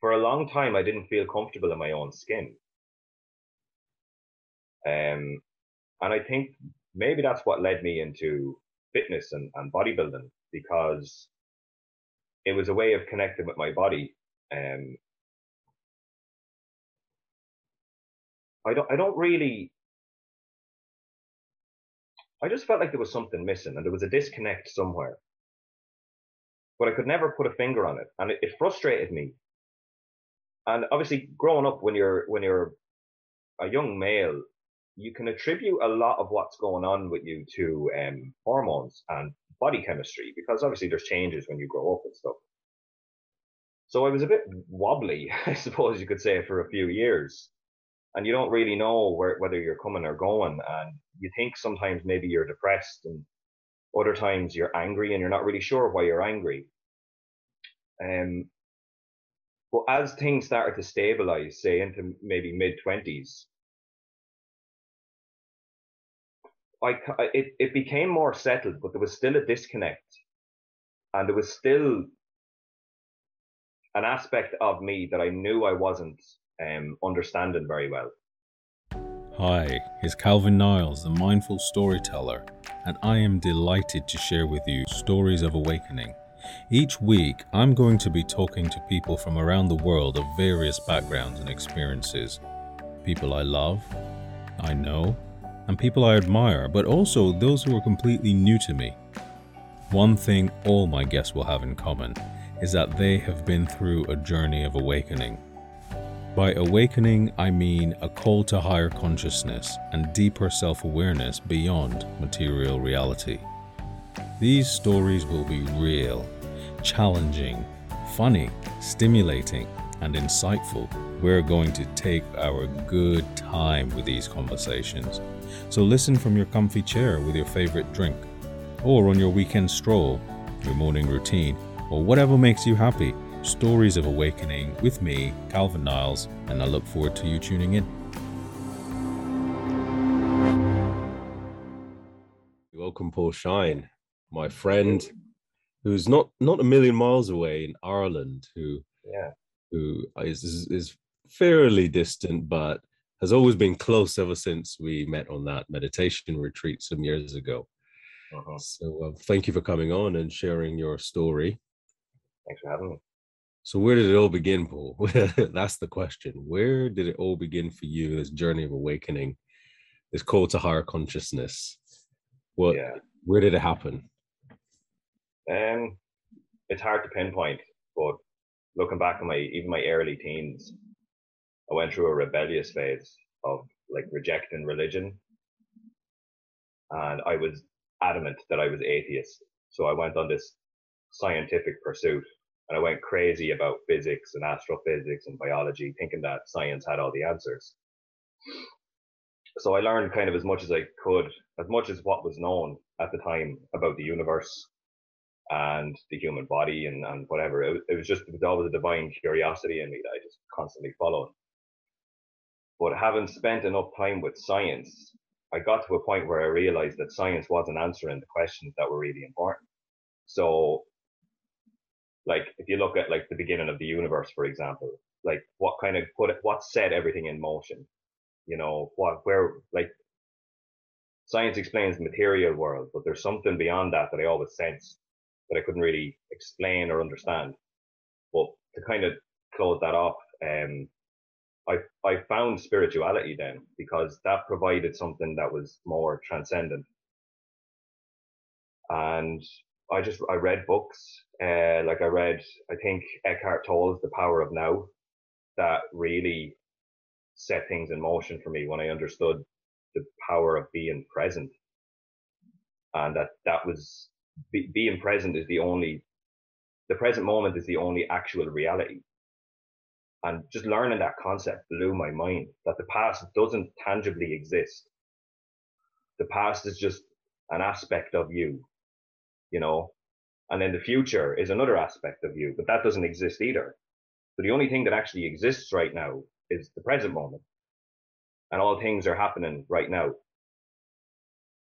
for a long time I didn't feel comfortable in my own skin. Um, and I think maybe that's what led me into fitness and, and bodybuilding because it was a way of connecting with my body. Um, I don't, I don't really, I just felt like there was something missing and there was a disconnect somewhere, but I could never put a finger on it. And it, it frustrated me. And obviously growing up when you're, when you're a young male, you can attribute a lot of what's going on with you to um, hormones and body chemistry because obviously there's changes when you grow up and stuff. So I was a bit wobbly, I suppose you could say, for a few years. And you don't really know where, whether you're coming or going. And you think sometimes maybe you're depressed and other times you're angry and you're not really sure why you're angry. Um, but as things started to stabilize, say into maybe mid twenties, I, it, it became more settled, but there was still a disconnect. And there was still an aspect of me that I knew I wasn't um, understanding very well. Hi, it's Calvin Niles, the mindful storyteller, and I am delighted to share with you stories of awakening. Each week, I'm going to be talking to people from around the world of various backgrounds and experiences. People I love, I know, and people I admire, but also those who are completely new to me. One thing all my guests will have in common is that they have been through a journey of awakening. By awakening, I mean a call to higher consciousness and deeper self awareness beyond material reality. These stories will be real, challenging, funny, stimulating, and insightful. We're going to take our good time with these conversations so listen from your comfy chair with your favorite drink, or on your weekend stroll, your morning routine, or whatever makes you happy. Stories of Awakening with me, Calvin Niles, and I look forward to you tuning in. Welcome, Paul Shine, my friend, who's not not a million miles away in Ireland, who yeah. who is, is, is fairly distant, but has always been close ever since we met on that meditation retreat some years ago. Uh-huh. So uh, thank you for coming on and sharing your story. Thanks for having me. So where did it all begin, Paul? That's the question. Where did it all begin for you? This journey of awakening, this call to higher consciousness. What? Yeah. Where did it happen? Um, it's hard to pinpoint, but looking back on my even my early teens, I went through a rebellious phase of like rejecting religion. And I was adamant that I was atheist. So I went on this scientific pursuit and I went crazy about physics and astrophysics and biology, thinking that science had all the answers. So I learned kind of as much as I could, as much as what was known at the time about the universe and the human body and, and whatever. It, it was just, it was always a divine curiosity in me that I just constantly followed. But having spent enough time with science, I got to a point where I realized that science wasn't answering the questions that were really important. So, like, if you look at like the beginning of the universe, for example, like what kind of put what set everything in motion? You know, what, where, like, science explains the material world, but there's something beyond that that I always sensed that I couldn't really explain or understand. But to kind of close that off, um, I, I found spirituality then because that provided something that was more transcendent. And I just, I read books, uh, like I read, I think Eckhart Tolle's The Power of Now that really set things in motion for me when I understood the power of being present. And that, that was, be, being present is the only, the present moment is the only actual reality and just learning that concept blew my mind that the past doesn't tangibly exist. The past is just an aspect of you, you know, and then the future is another aspect of you, but that doesn't exist either. So the only thing that actually exists right now is the present moment. And all things are happening right now.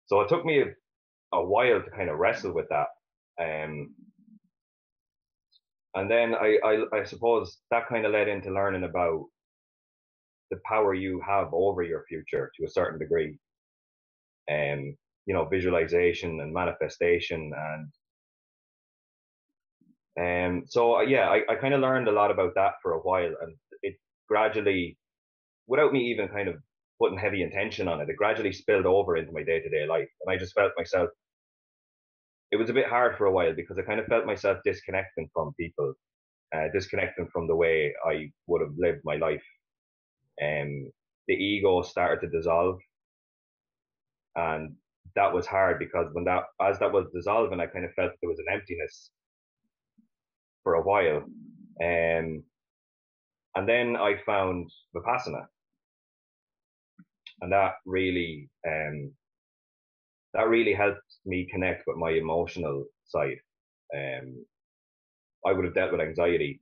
So it took me a, while to kind of wrestle with that. Um, and then I, I, I suppose that kind of led into learning about the power you have over your future to a certain degree. And, um, you know, visualization and manifestation and um, so uh, yeah, I, I kind of learned a lot about that for a while, and it gradually, without me even kind of putting heavy intention on it, it gradually spilled over into my day to day life, and I just felt myself. It was a bit hard for a while because I kind of felt myself disconnecting from people, uh, disconnecting from the way I would have lived my life. And um, the ego started to dissolve, and that was hard because when that as that was dissolving, I kind of felt there was an emptiness for a while. Um, and then I found Vipassana. And that really, um, that really helped me connect with my emotional side. Um, I would have dealt with anxiety,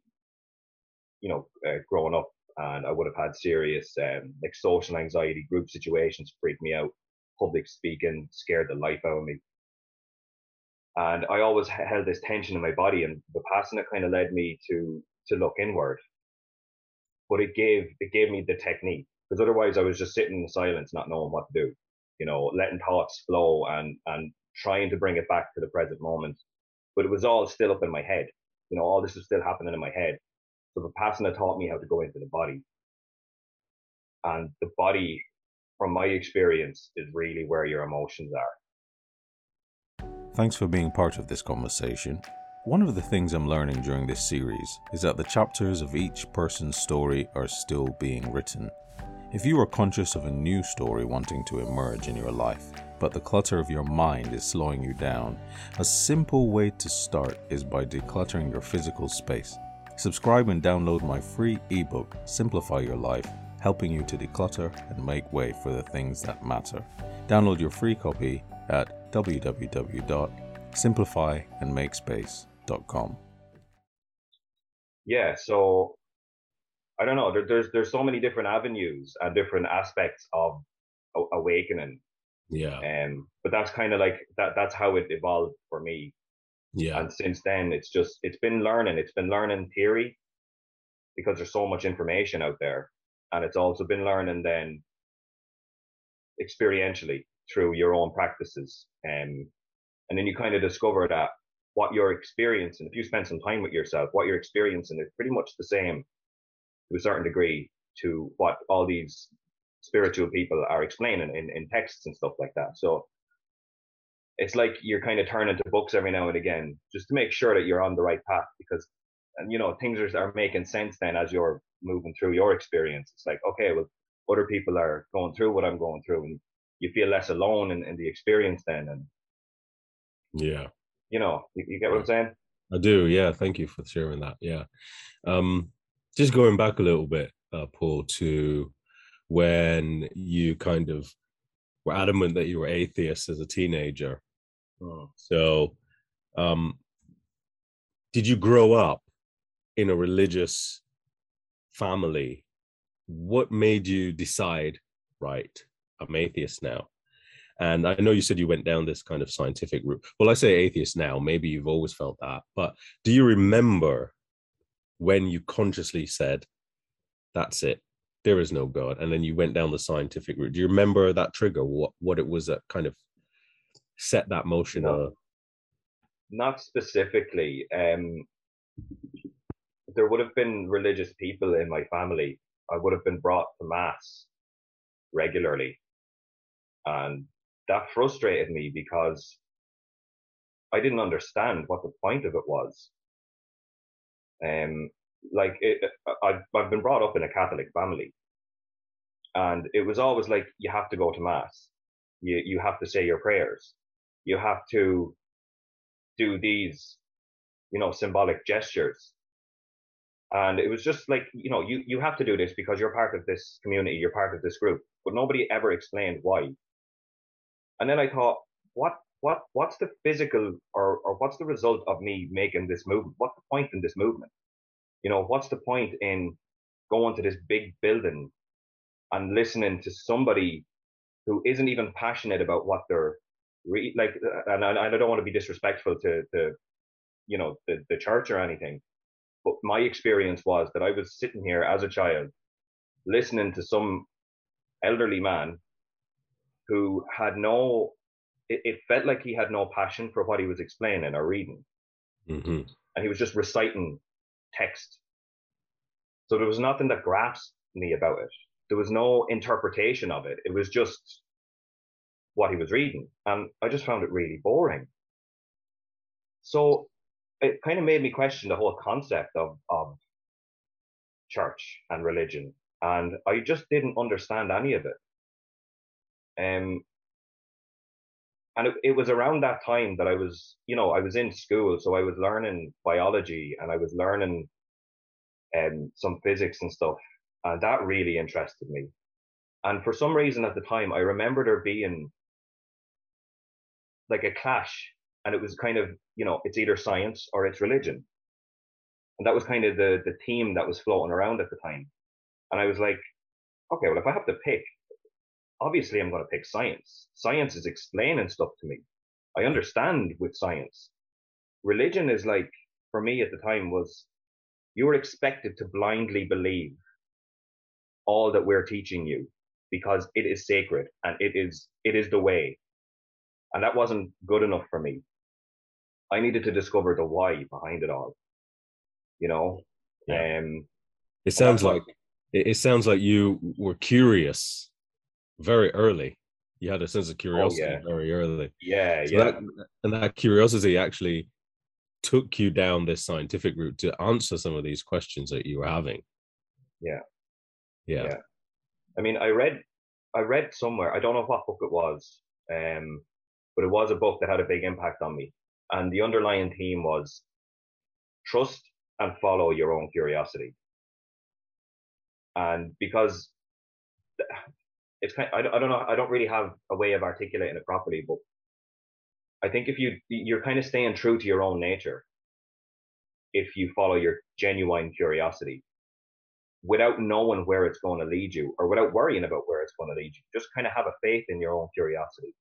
you know, uh, growing up, and I would have had serious, um, like social anxiety, group situations freak me out, public speaking scared the life out of me and I always held this tension in my body, and Vipassana kind of led me to to look inward. But it gave it gave me the technique because otherwise I was just sitting in silence, not knowing what to do, you know, letting thoughts flow and and trying to bring it back to the present moment. But it was all still up in my head, you know, all this was still happening in my head. So Vipassana taught me how to go into the body, and the body, from my experience, is really where your emotions are Thanks for being part of this conversation. One of the things I'm learning during this series is that the chapters of each person's story are still being written. If you are conscious of a new story wanting to emerge in your life, but the clutter of your mind is slowing you down, a simple way to start is by decluttering your physical space. Subscribe and download my free ebook, Simplify Your Life, helping you to declutter and make way for the things that matter. Download your free copy at www.simplifyandmakespace.com. Yeah, so I don't know. There, there's there's so many different avenues and different aspects of awakening. Yeah. Um, but that's kind of like that. That's how it evolved for me. Yeah. And since then, it's just it's been learning. It's been learning theory because there's so much information out there, and it's also been learning then experientially through your own practices. Um, and then you kind of discover that what you're experiencing, if you spend some time with yourself, what you're experiencing is pretty much the same to a certain degree to what all these spiritual people are explaining in, in texts and stuff like that. So it's like you're kind of turning to books every now and again just to make sure that you're on the right path because and you know things are, are making sense then as you're moving through your experience. It's like okay well other people are going through what i'm going through and you feel less alone in, in the experience then and yeah. you know you, you get what i'm saying? I do. Yeah. Thank you for sharing that. Yeah. Um just going back a little bit uh, paul to when you kind of were adamant that you were atheist as a teenager oh. so um did you grow up in a religious family what made you decide right I'm atheist now. And I know you said you went down this kind of scientific route. Well, I say atheist now. Maybe you've always felt that. But do you remember when you consciously said, that's it, there is no God? And then you went down the scientific route. Do you remember that trigger? What, what it was that kind of set that motion? No, not specifically. Um, there would have been religious people in my family. I would have been brought to mass regularly. And that frustrated me because I didn't understand what the point of it was. Um, like it, I've, I've been brought up in a Catholic family, and it was always like you have to go to mass, you you have to say your prayers, you have to do these, you know, symbolic gestures, and it was just like you know you you have to do this because you're part of this community, you're part of this group, but nobody ever explained why. And then I thought, what, what, what's the physical or, or what's the result of me making this movement? What's the point in this movement? You know, what's the point in going to this big building and listening to somebody who isn't even passionate about what they're re- like, and I, I don't want to be disrespectful to, to you know, the, the church or anything, But my experience was that I was sitting here as a child, listening to some elderly man who had no. It, it felt like he had no passion for what he was explaining or reading, Mm-hmm. and he was just reciting text. So there was nothing that grasped me about it. There was no interpretation of it. It was just what he was reading. And I just found it really boring. So it kind of made me question the whole concept of, of church and religion. And I just didn't understand any of it. Um, and it, it was around that time that I was, you know, I was in school. So I was learning biology and I was learning um, some physics and stuff. And that really interested me. And for some reason at the time, I remember there being like a clash and it was kind of, you know, it's either science or it's religion. And that was kind of the, the theme that was floating around at the time. And I was like, okay, well, if I have to pick, obviously I'm going to pick science. Science is explaining stuff to me. I understand with science. Religion is like, for me at the time was, you were expected to blindly believe all that we're teaching you because it is sacred and it is, it is the way. And that wasn't good enough for me. I needed to discover the why behind it all. You know, Yeah. um, It sounds like it, it sounds like you were curious very early. You had a sense of curiosity yeah. very early. yeah, So yeah, that, and that curiosity actually took you down this scientific route to answer some of these questions that you were having. Yeah. Yeah. Yeah. I mean, I read, I read somewhere. I don't know what book it was, um, but it was a book that had a big impact on me. And the underlying theme was trust and follow your own curiosity. And because it's kind, I, don't- I don't know, I don't really have a way of articulating it properly, but I think if you you're kind of staying true to your own nature, if you follow your genuine curiosity without knowing where it's going to lead you or without worrying about where it's going to lead you. Just kind of have a faith in your own curiosity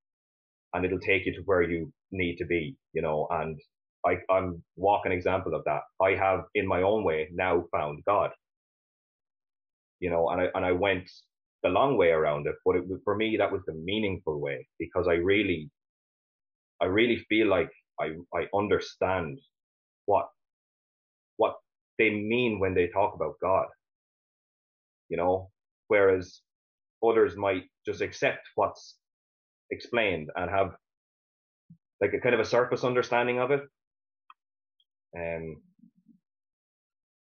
and it'll take you to where you need to be, you know, and I, I'm walking example of that. I have in my own way now found God, you know, and I, and I went the long way around it, but it for me, that was the meaningful way because I really, I really feel like I, I understand what, what they mean when they talk about God you know, whereas others might just accept what's explained and have like a kind of a surface understanding of it. Um,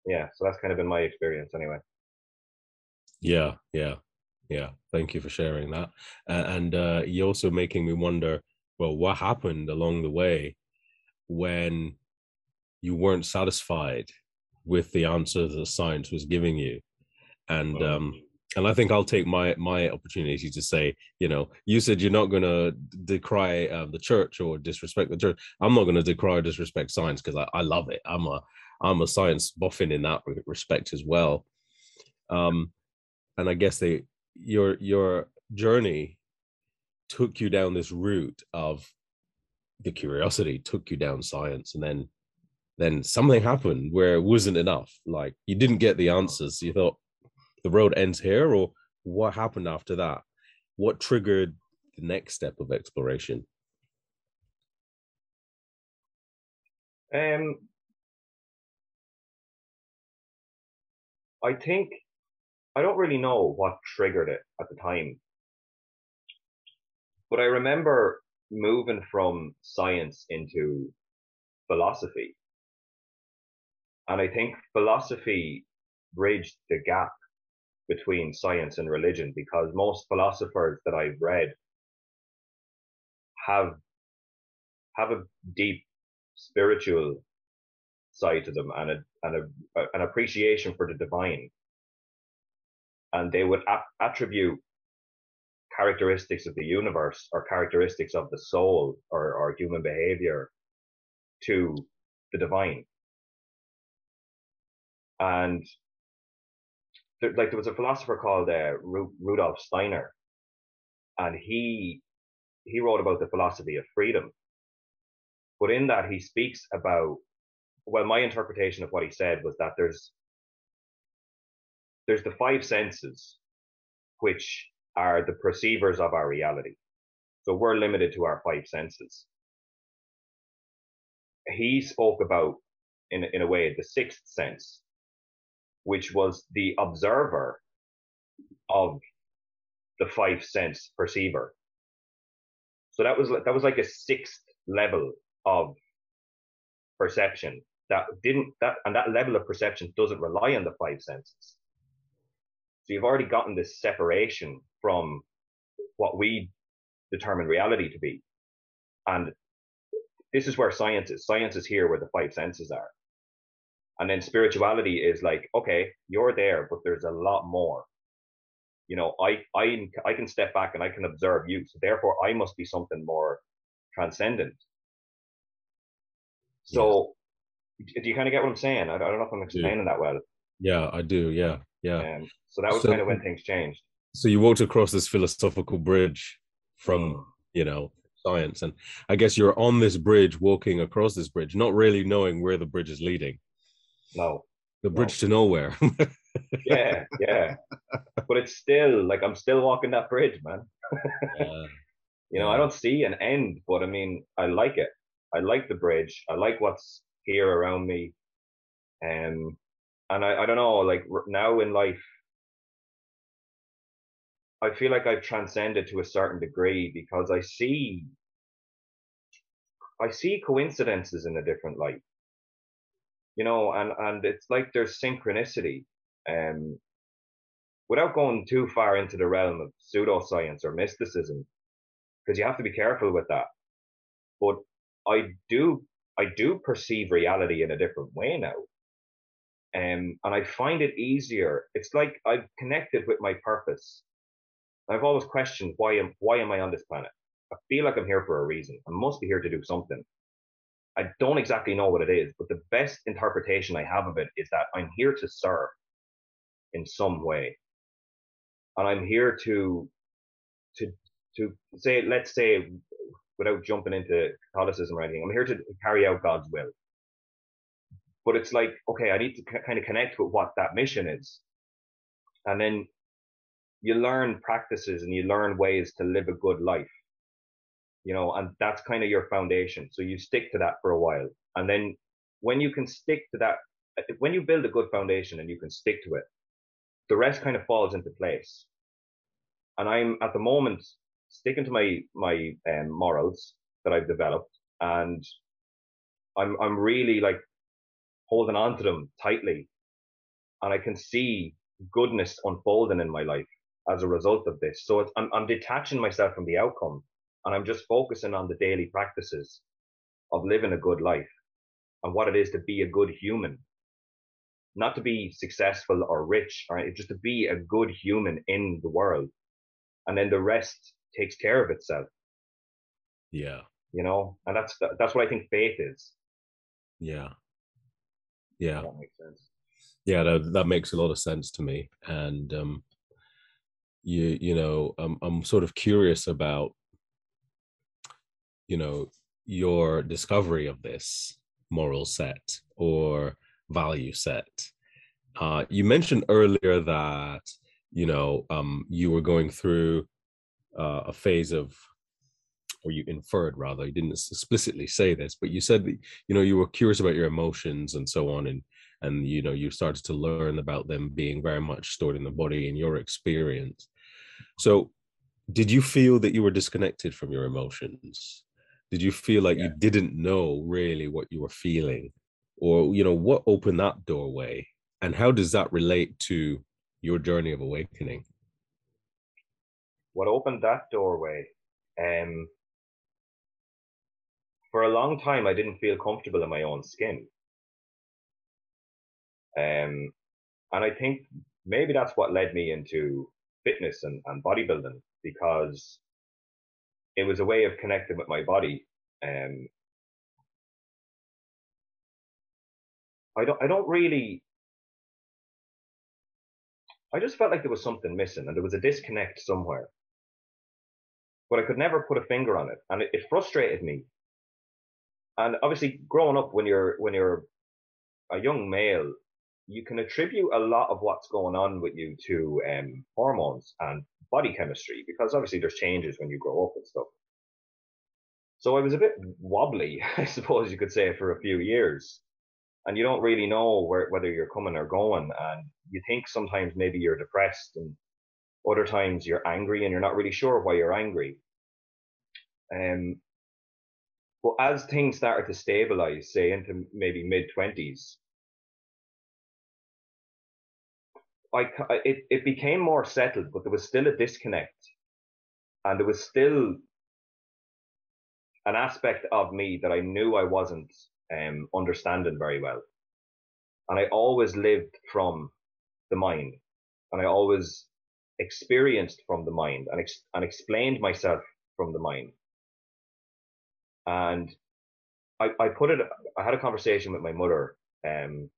yeah, so that's kind of been my experience anyway. Yeah, yeah, yeah. Thank you for sharing that. Uh, and uh, you're also making me wonder. Well, what happened along the way when you weren't satisfied with the answers that science was giving you? And um, and I think I'll take my my opportunity to say, you know, you said you're not going to decry uh, the church or disrespect the church. I'm not going to decry or disrespect science because I, I love it. I'm a I'm a science boffin in that respect as well. Um, and I guess they your your journey took you down this route of the curiosity took you down science and then then something happened where it wasn't enough. Like you didn't get the answers. You thought the road ends here or what happened after that? What triggered the next step of exploration? Um, I think I don't really know what triggered it at the time, but I remember moving from science into philosophy, and I think philosophy bridged the gap between science and religion because most philosophers that I've read have have a deep spiritual side to them and a, and a, an appreciation for the divine. And they would attribute characteristics of the universe or characteristics of the soul or, or human behavior to the divine. And there, like there was a philosopher called uh, Ru- Rudolf Steiner, and he he wrote about the philosophy of freedom. But in that, he speaks about well, my interpretation of what he said was that there's there's the five senses, which are the perceivers of our reality. So we're limited to our five senses. He spoke about, in, in a way, the sixth sense, which was the observer of the five sense perceiver. So that was that was like a sixth level of perception that didn't that and that level of perception doesn't rely on the five senses. So you've already gotten this separation from what we determine reality to be. And this is where science is. Science is here where the five senses are. And then spirituality is like, okay, you're there, but there's a lot more. You know, I I I can step back and I can observe you. So therefore I must be something more transcendent. So yeah. do you kind of get what I'm saying? I, I don't know if I'm explaining that well. Yeah, I do. Yeah. Yeah. Um, so that was so, kind of when things changed. So you walked across this philosophical bridge from, mm. you know, science. And I guess you're on this bridge, walking across this bridge, not really knowing where the bridge is leading. No. The bridge no. to nowhere. yeah, yeah. But it's still like I'm still walking that bridge, man. yeah. You know. I don't see an end, but I mean, I like it. I like the bridge. I like what's here around me. Um, and I, I don't know, like now in life, I feel like I've transcended to a certain degree because I see, I see coincidences in a different light, you know, and, and it's like there's synchronicity. Um, without going too far into the realm of pseudoscience or mysticism, because you have to be careful with that. But I do, I do perceive reality in a different way now. Um, and I find it easier. It's like I've connected with my purpose. I've always questioned why am why am I on this planet? I feel like I'm here for a reason. I must be here to do something. I don't exactly know what it is, but the best interpretation I have of it is that I'm here to serve in some way. And I'm here to to to say let's say without jumping into Catholicism or anything, I'm here to carry out God's will. But it's like, okay, I need to kind of connect with what that mission is. And then you learn practices and you learn ways to live a good life. You know, and that's kind of your foundation. So you stick to that for a while. And then when you can stick to that, when you build a good foundation and you can stick to it, the rest kind of falls into place. And I'm at the moment sticking to my my um, morals that I've developed, and I'm I'm really like holding on to them tightly. And I can see goodness unfolding in my life as a result of this. So I'm, I'm detaching myself from the outcome and I'm just focusing on the daily practices of living a good life and what it is to be a good human. Not to be successful or rich, or just to be a good human in the world. And then the rest takes care of itself. Yeah. You know, and that's that's what I think faith is. Yeah. Yeah. That makes sense. Yeah, that, that makes a lot of sense to me. And um, you you know, um, I'm sort of curious about you know your discovery of this moral set or value set. Uh, you mentioned earlier that you know um, you were going through uh, a phase of or you inferred rather you didn't explicitly say this but you said that you know you were curious about your emotions and so on and and you know you started to learn about them being very much stored in the body in your experience. So did you feel that you were disconnected from your emotions? Did you feel like yeah. you didn't know really what you were feeling? Or you know what opened that doorway and how does that relate to your journey of awakening? What opened that doorway um for a long time, I didn't feel comfortable in my own skin. Um, and I think maybe that's what led me into fitness and, and bodybuilding because it was a way of connecting with my body. Um, I don't, I don't really, I just felt like there was something missing and there was a disconnect somewhere, but I could never put a finger on it. And it, it frustrated me and obviously growing up when you're when you're a young male, you can attribute a lot of what's going on with you to um, hormones and body chemistry because obviously there's changes when you grow up and stuff. So I was a bit wobbly, I suppose you could say, for a few years. And you don't really know where, whether you're coming or going. And you think sometimes maybe you're depressed and other times you're angry and you're not really sure why you're angry. Um, but as things started to stabilize, say into maybe mid twenties, I, it, it became more settled, but there was still a disconnect and there was still an aspect of me that I knew I wasn't um, understanding very well. And I always lived from the mind and I always experienced from the mind and, ex- and explained myself from the mind. And I, I put it, I had a conversation with my mother, um,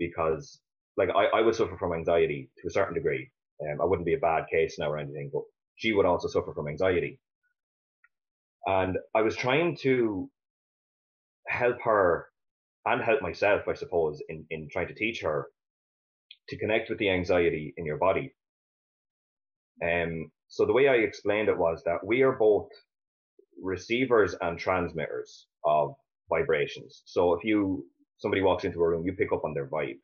because like I, I would suffer from anxiety to a certain degree. Um, I wouldn't be a bad case now or anything, but she would also suffer from anxiety. And I was trying to help her and help myself, I suppose, in, in trying to teach her to connect with the anxiety in your body. Um, so the way I explained it was that we are both receivers and transmitters of vibrations. So if you, somebody walks into a room, you pick up on their vibe,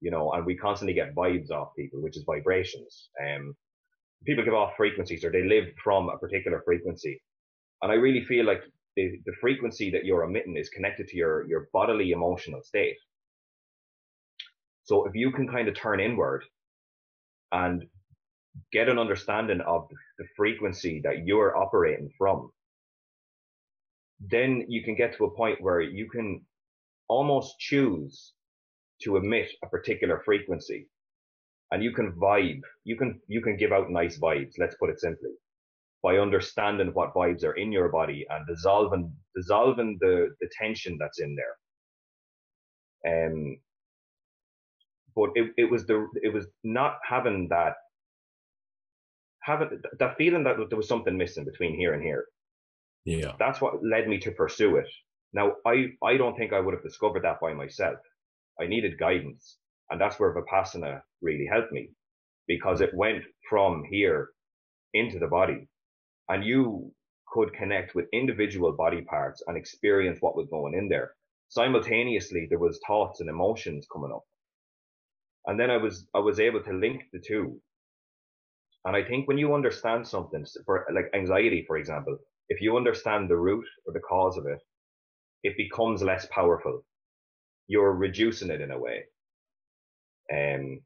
you know, and we constantly get vibes off people, which is vibrations. Um, people give off frequencies or they live from a particular frequency. And I really feel like the, the frequency that you're emitting is connected to your, your bodily emotional state. So if you can kind of turn inward and get an understanding of the frequency that you're operating from, then you can get to a point where you can almost choose to emit a particular frequency and you can vibe, you can, you can give out nice vibes. Let's put it simply by understanding what vibes are in your body and dissolving, dissolving the, the tension that's in there. Um, but it, it was the, it was not having that having that feeling that there was something missing between here and here. Yeah. That's what led me to pursue it. Now, I, I don't think I would have discovered that by myself. I needed guidance. And that's where Vipassana really helped me because it went from here into the body and you could connect with individual body parts and experience what was going in there. Simultaneously, there was thoughts and emotions coming up. And then I was, I was able to link the two and I think when you understand something, for like anxiety, for example, if you understand the root or the cause of it, it becomes less powerful. You're reducing it in a way. Um,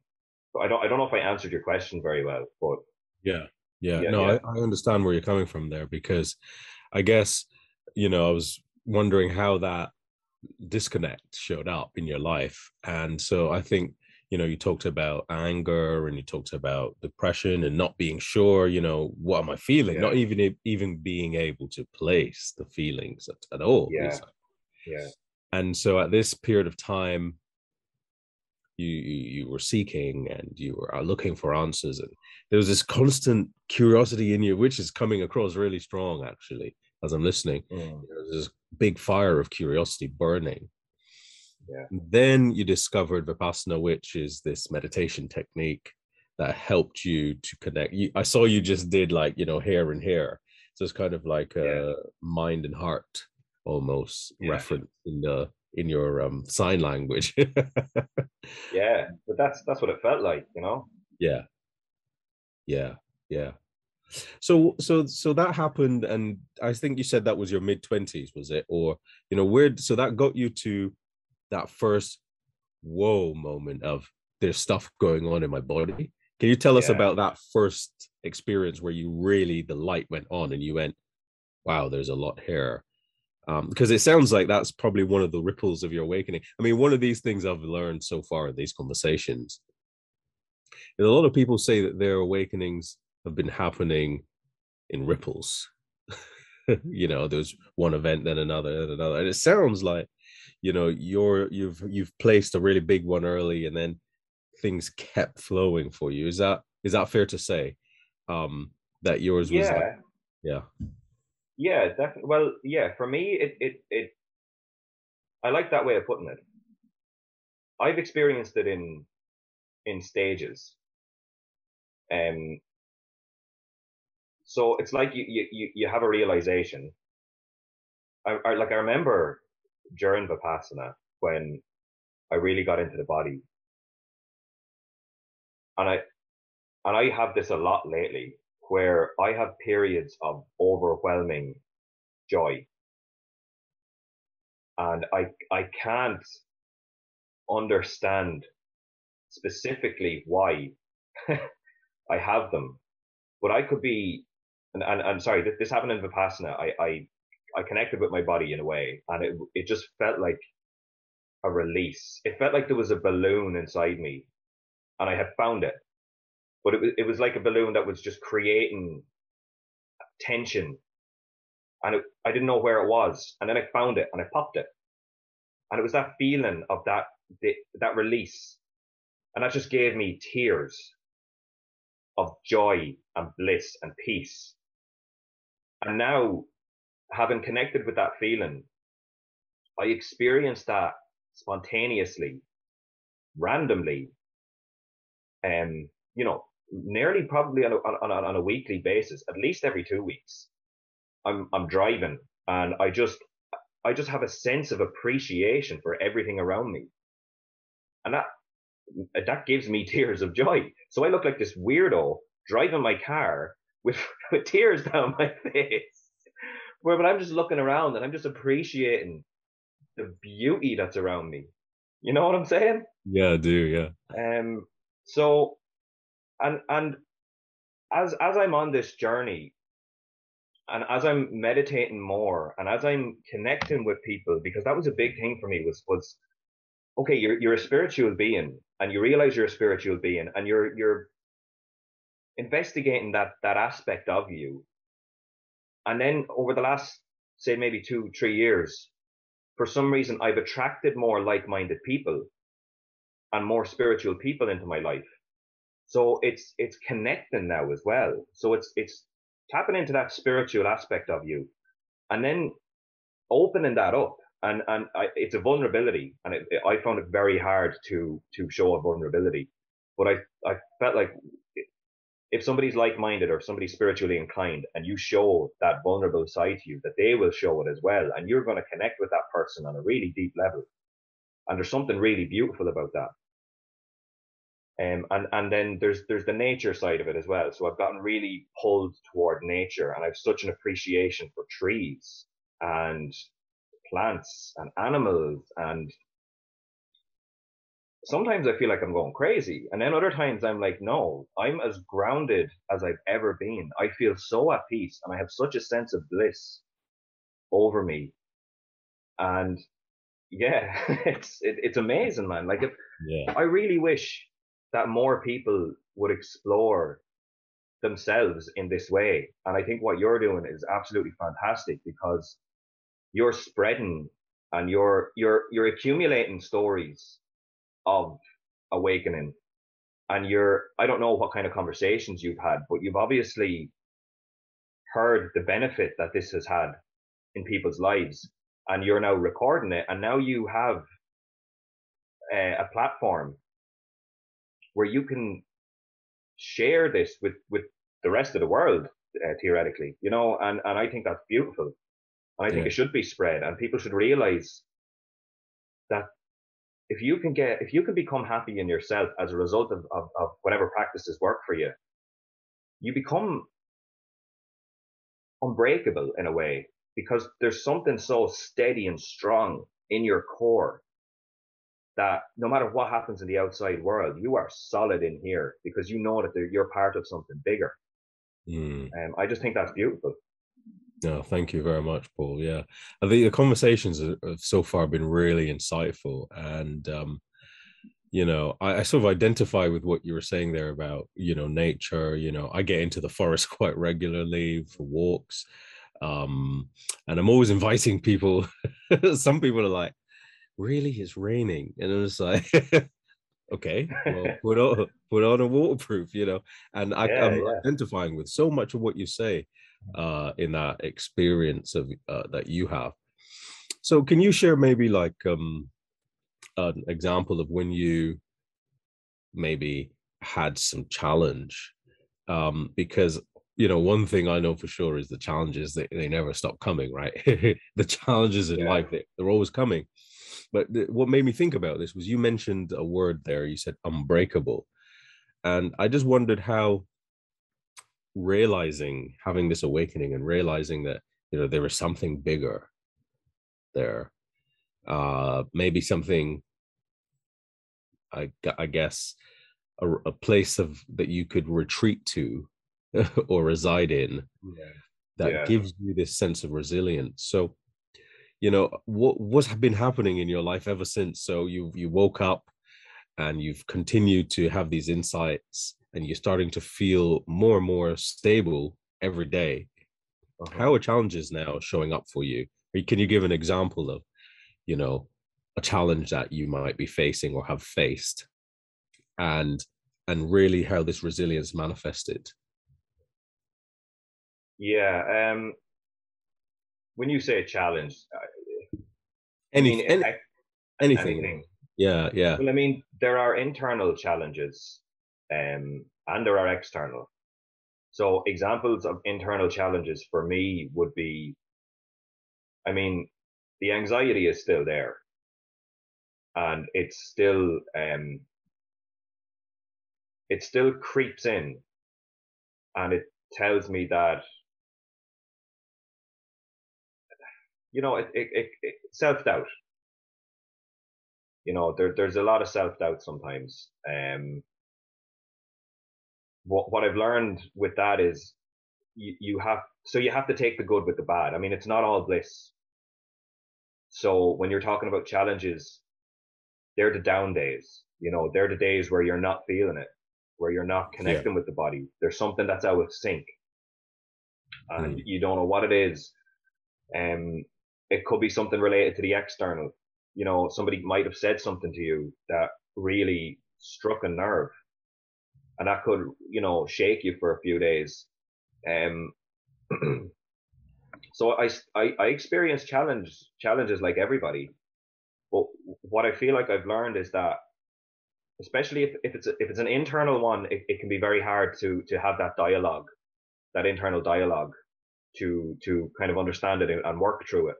I don't, I don't know if I answered your question very well, but yeah, yeah, yeah no, yeah. I, I understand where you're coming from there because I guess, you know, I was wondering how that disconnect showed up in your life. And so I think you know you talked about anger and you talked about depression and not being sure you know what am i feeling yeah. not even even being able to place the feelings at, at all yeah yeah and so at this period of time you you were seeking and you were uh, looking for answers and there was this constant curiosity in you which is coming across really strong actually as i'm listening mm. there's this big fire of curiosity burning yeah. Then you discovered Vipassana, which is this meditation technique that helped you to connect. You, I saw you just did like, you know, here and here. So it's kind of like a mind and heart almost yeah. reference in the in your um sign language. yeah, but that's that's what it felt like, you know. Yeah. Yeah. Yeah. So so so that happened and I think you said that was your mid 20s was it or you know where so that got you to that first whoa moment of there's stuff going on in my body. Can you tell us yeah. about that first experience where you really the light went on and you went, wow, there's a lot here? Um, because it sounds like that's probably one of the ripples of your awakening. I mean, one of these things I've learned so far in these conversations, and a lot of people say that their awakenings have been happening in ripples. you know, there's one event, then another, then another, and it sounds like you know you're you've you've placed a really big one early and then things kept flowing for you. Is that is that fair to say um that yours was yeah like, yeah. Yeah. Definitely. Well yeah for me it it it i like that way of putting it. I've experienced it in in stages. Um, so it's like you you you have a realization. I, I like I remember during vipassana when I really got into the body, and I and I have this a lot lately where I have periods of overwhelming joy. And I, I can't understand specifically why I have them, but I could be, and, and, and sorry, this happened in Vipassana. I, I, I connected with my body in a way and it, it just felt like a release. It felt like there was a balloon inside me and I had found it. But it was it was like a balloon that was just creating tension, and it, I didn't know where it was, and then I found it and I popped it, and it was that feeling of that that release, and that just gave me tears of joy and bliss and peace, and now having connected with that feeling, I experienced that spontaneously, randomly, um, you know, nearly probably on a, on, a, on a weekly basis, at least every two weeks. I'm I'm driving and I just I just have a sense of appreciation for everything around me, and that that gives me tears of joy. So I look like this weirdo driving my car with with tears down my face, where but I'm just looking around and I'm just appreciating the beauty that's around me. You know what I'm saying? Yeah, I do. Yeah. Um. So and and as as I'm on this journey and as I'm meditating more and as I'm connecting with people, because that was a big thing for me was was okay, you're you're a spiritual being and you realize you're a spiritual being and you're you're investigating that that aspect of you. And then over the last say maybe two, three years, for some reason I've attracted more like-minded people and more spiritual people into my life. So it's it's connecting now as well. So it's it's tapping into that spiritual aspect of you, and then opening that up. And and I, it's a vulnerability, and it, it, I found it very hard to to show a vulnerability. But I I felt like if somebody's like-minded or somebody's spiritually inclined, and you show that vulnerable side to you, that they will show it as well, and you're going to connect with that person on a really deep level. And there's something really beautiful about that. Um, and and then there's there's the nature side of it as well. So I've gotten really pulled toward nature, and I've such an appreciation for trees and plants and animals. And sometimes I feel like I'm going crazy, and then other times I'm like, no, I'm as grounded as I've ever been. I feel so at peace, and I have such a sense of bliss over me. And yeah, it's it, it's amazing, man. Like if yeah. I really wish that more people would explore themselves in this way. And I think what you're doing is absolutely fantastic because you're spreading and you're you're you're accumulating stories of awakening and you're I don't know what kind of conversations you've had, but you've obviously heard the benefit that this has had in people's lives and you're now recording it and now you have a, a platform where you can share this with with the rest of the world uh, theoretically you know and and i think that's beautiful and i think yeah. it should be spread and people should realize that if you can get if you can become happy in yourself as a result of, of, of whatever practices work for you you become unbreakable in a way because there's something so steady and strong in your core that no matter what happens in the outside world, you are solid in here because you know that you're part of something bigger. Mm. Um, I just think that's beautiful. No, thank you very much, Paul. Yeah, I think the conversations have so far been really insightful, and um, you know, I, I, sort of identify with what you were saying there about you know nature. You know, I get into the forest quite regularly for walks, um, and I'm always inviting people. Some people are like, really it's raining and it was like okay well put on put on a waterproof you know and I, am yeah. identifying with so much of what you say uh in that experience of uh, that you have. So can you share maybe like um an example of when you maybe had some challenge? Um, because you know one thing i know for sure is the challenges they, they never stop coming right? The challenges in yeah. life they, they're always coming. But what made me think about this was you mentioned a word there you said unbreakable. And i just wondered how realizing having this awakening and realizing that you know there was something bigger there uh maybe something i i guess a, a place of that you could retreat to or reside in yeah. that yeah. gives you this sense of resilience so you know what what's been happening in your life ever since so you you woke up and you've continued to have these insights and you're starting to feel more and more stable every day. Uh-huh. how are challenges now showing up for you can you give an example of you know a challenge that you might be facing or have faced and and really how this resilience manifested yeah um when you say a challenge I mean, any, anything, anything yeah yeah well i mean there are internal challenges um and there are external. So examples of internal challenges for me would be i mean the anxiety is still there. And it's still um it still creeps in. And it tells me that you know it, it, it, it self-doubt. You know there, there's a lot of self-doubt sometimes. Um what, what i've learned with that is you, you have so you have to take the good with the bad i mean it's not all bliss so when you're talking about challenges they're the down days you know they're the days where you're not feeling it where you're not connecting yeah. with the body. There's something that's out of sync and mm. you don't know what it is. Um, it could be something related to the external. You know, somebody might have said something to you that really struck a nerve and that could, you know, shake you for a few days. Um, so I, I, I experience challenge, challenges like everybody. But what I feel like I've learned is that especially if, if it's a, if it's an internal one, it, it can be very hard to to have that dialogue, that internal dialogue, to to kind of understand it and work through it.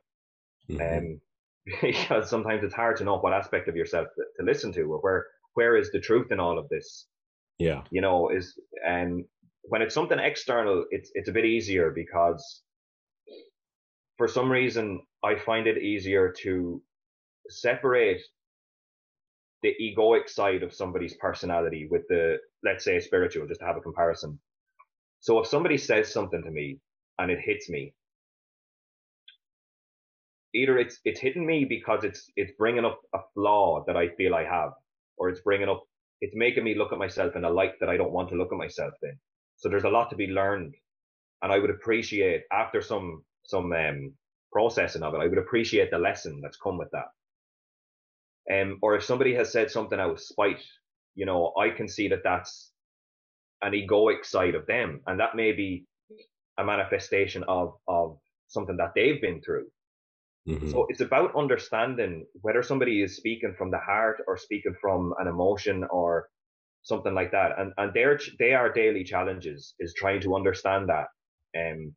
Mm-hmm. Um, because sometimes it's hard to know what aspect of yourself to, to, listen to, or where where is the truth in all of this. Yeah, you know, is and when it's something external, it's it's a bit easier because for some reason I find it easier to separate the egoic side of somebody's personality with the let's say spiritual just to have a comparison. So if somebody says something to me and it hits me either it's it's hitting me because it's it's bringing up a flaw that i feel i have or it's bringing up it's making me look at myself in a light that i don't want to look at myself in. So there's a lot to be learned. And i would appreciate after some some um processing of it i would appreciate the lesson that's come with that. Um, or if somebody has said something out of spite, you know, I can see that that's an egoic side of them, and that may be a manifestation of of something that they've been through. Mm-hmm. So it's about understanding whether somebody is speaking from the heart or speaking from an emotion or something like that. And and their they are daily challenges is trying to understand that. Um,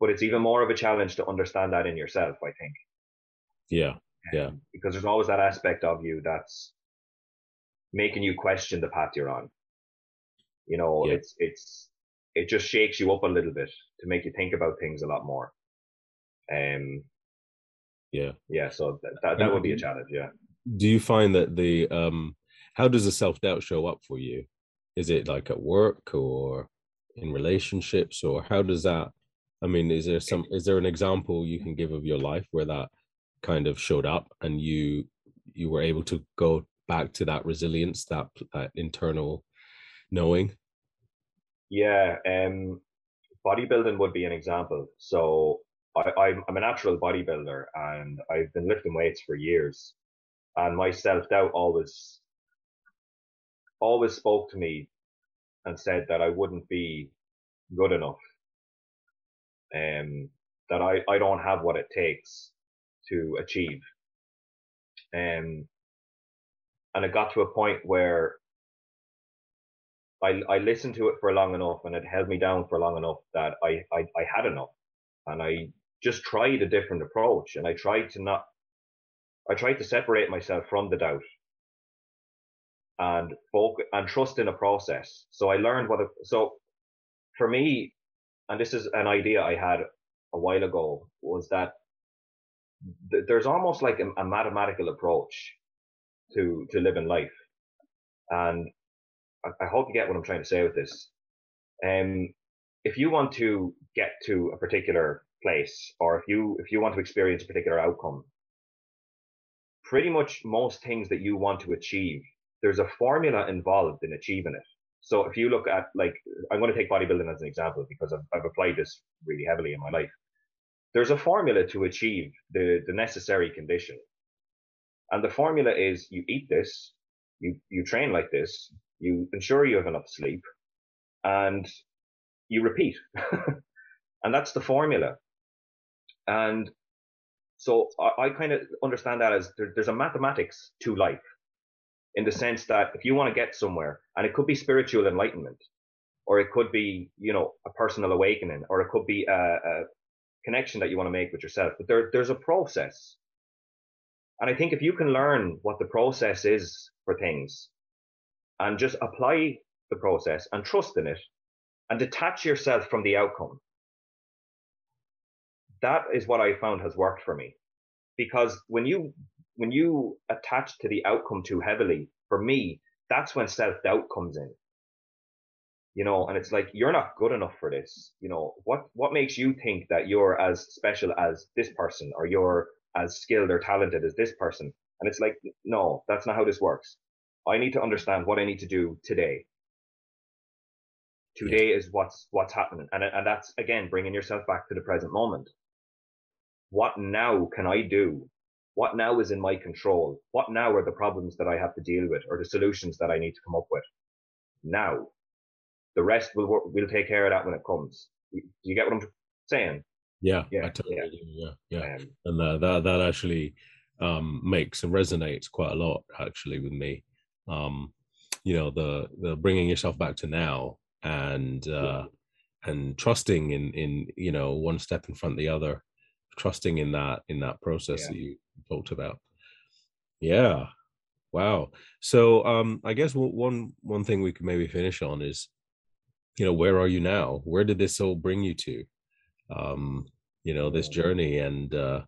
but it's even more of a challenge to understand that in yourself. I think. Yeah, yeah. Because there's always that aspect of you that's making you question the path you're on. You know, yeah. it's, it's, it just shakes you up a little bit to make you think about things a lot more. Um, yeah. Yeah. So that, that, that would be a challenge. Yeah. Do you find that the, um, how does the self doubt show up for you? Is it like at work or in relationships or how does that, I mean, is there some, is there an example you can give of your life where that kind of showed up and you you were able to go back to that resilience that, that internal knowing yeah um bodybuilding would be an example so I, I'm, I'm a natural bodybuilder and I've been lifting weights for years and my self-doubt always always spoke to me and said that I wouldn't be good enough um that I, I don't have what it takes to achieve. Um, and it got to a point where I I listened to it for long enough, and it held me down for long enough that I I, I had enough, and I just tried a different approach, and I tried to not. I tried to separate myself from the doubt and focus and trust in a process. So I learned what it, so for me, and this is an idea I had a while ago, was that th- there's almost like a, a, mathematical approach to to living life, and I, I, hope you get what I'm trying to say with this. Um, if you want to get to a particular place, or if you if you want to experience a particular outcome, pretty much most things that you want to achieve there's a formula involved in achieving it. So if you look at like, I'm going to take bodybuilding as an example because I've, I've applied this really heavily in my life. There's a formula to achieve the, the necessary condition. And the formula is you eat this, you, you train like this, you ensure you have enough sleep and you repeat. and that's the formula. And so I, I kind of understand that as there, there's a mathematics to life in the sense that if you want to get somewhere, and it could be spiritual enlightenment, or it could be, you know, a personal awakening, or it could be a, a connection that you want to make with yourself. But there, there's a process. And I think if you can learn what the process is for things and just apply the process and trust in it and detach yourself from the outcome, that is what I found has worked for me. Because when you when you attach to the outcome too heavily, for me, that's when self doubt comes in. You know, and it's like you're not good enough for this. You know, what what makes you think that you're as special as this person or you're as skilled or talented as this person? And it's like, no, that's not how this works. I need to understand what I need to do today. Today is what's what's happening, and and that's again bringing yourself back to the present moment. What now can I do what now is in my control? What now are the problems that I have to deal with or the solutions that I need to come up with? Now, the rest will work, we'll take care of that when it comes. Do you get what I'm saying? Yeah, yeah, totally yeah, yeah, yeah. Um, and uh, that that actually um, makes and resonates quite a lot actually with me. Um, you know, the the bringing yourself back to now and uh, and trusting in in you know one step in front of the other, trusting in that in that process yeah. that you talked about. Yeah. Wow. So um I guess one one thing we could maybe finish on is you know where are you now? Where did this all bring you to? Um you know this journey and uh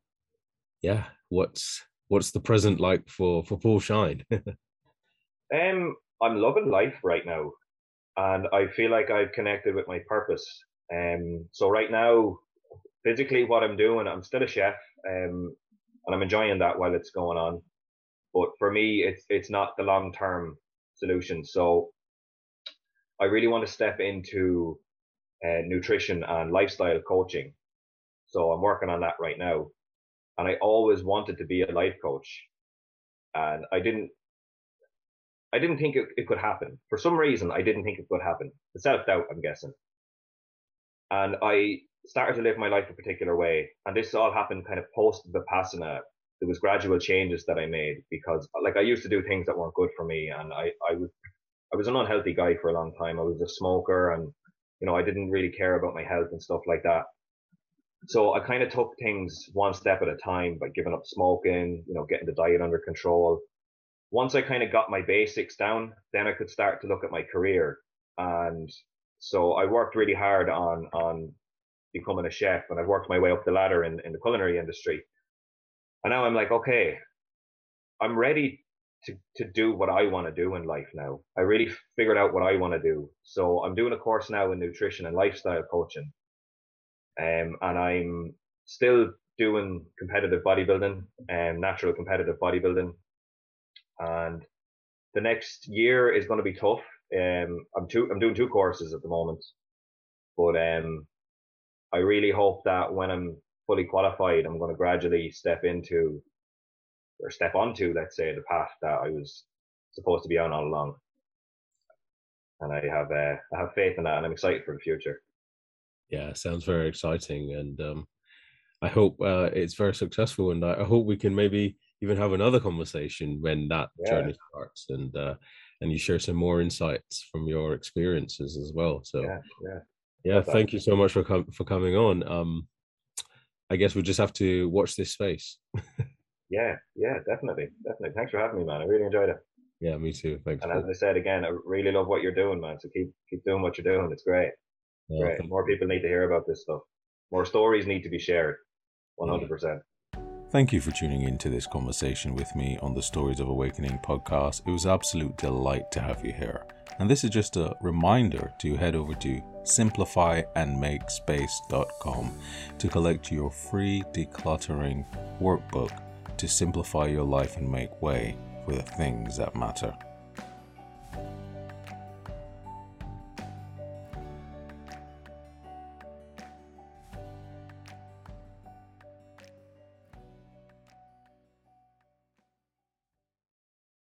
yeah, what's what's the present like for for Paul Shine? um I'm loving life right now and I feel like I've connected with my purpose. Um so right now physically what I'm doing, I'm still a chef. Um and I'm enjoying that while it's going on. But for me, it's it's not the long term solution. So I really want to step into uh, nutrition and lifestyle coaching. So I'm working on that right now. And I always wanted to be a life coach. And I didn't, I didn't think it, it could happen. For some reason, I didn't think it could happen. The self doubt, I'm guessing. And I started to live my life a particular way. And this all happened kind of post Vipassana. There was gradual changes that I made because like I used to do things that weren't good for me. And I, I was, I was an unhealthy guy for a long time. I was a smoker and, you know, I didn't really care about my health and stuff like that. So I kind of took things one step at a time by giving up smoking, you know, getting the diet under control. Once I kind of got my basics down, then I could start to look at my career. And so I worked really hard on, on becoming a chef and I've worked my way up the ladder in, in the culinary industry. And now I'm like, okay, I'm ready to, to do what I want to do in life now. I really figured out what I want to do. So I'm doing a course now in nutrition and lifestyle coaching. Um, and I'm still doing competitive bodybuilding and um, natural competitive bodybuilding. And the next year is going to be tough. Um, I'm two, I'm doing two courses at the moment, but, um, I really hope that when I'm fully qualified, I'm going to gradually step into or step onto, let's say, the path that I was supposed to be on all along. And I have uh, I have faith in that, and I'm excited for the future. Yeah, sounds very exciting, and um, I hope uh, it's very successful. And I hope we can maybe even have another conversation when that yeah. journey starts and uh, and you share some more insights from your experiences as well. So yeah, yeah, yeah thank you so much for com- for coming on. Um, I guess we just have to watch this space. yeah, yeah, definitely, definitely. Thanks for having me, man. I really enjoyed it. Yeah, me too. Thanks. And as I said again, I really love what you're doing, man. So keep keep doing what you're doing. It's great. Yeah, great. More people need to hear about this stuff. More stories need to be shared. One hundred percent. Thank you for tuning in to this conversation with me on the Stories of Awakening podcast. It was absolute delight to have you here. And this is just a reminder to head over to simplifyandmakespace.com to collect your free decluttering workbook to simplify your life and make way for the things that matter.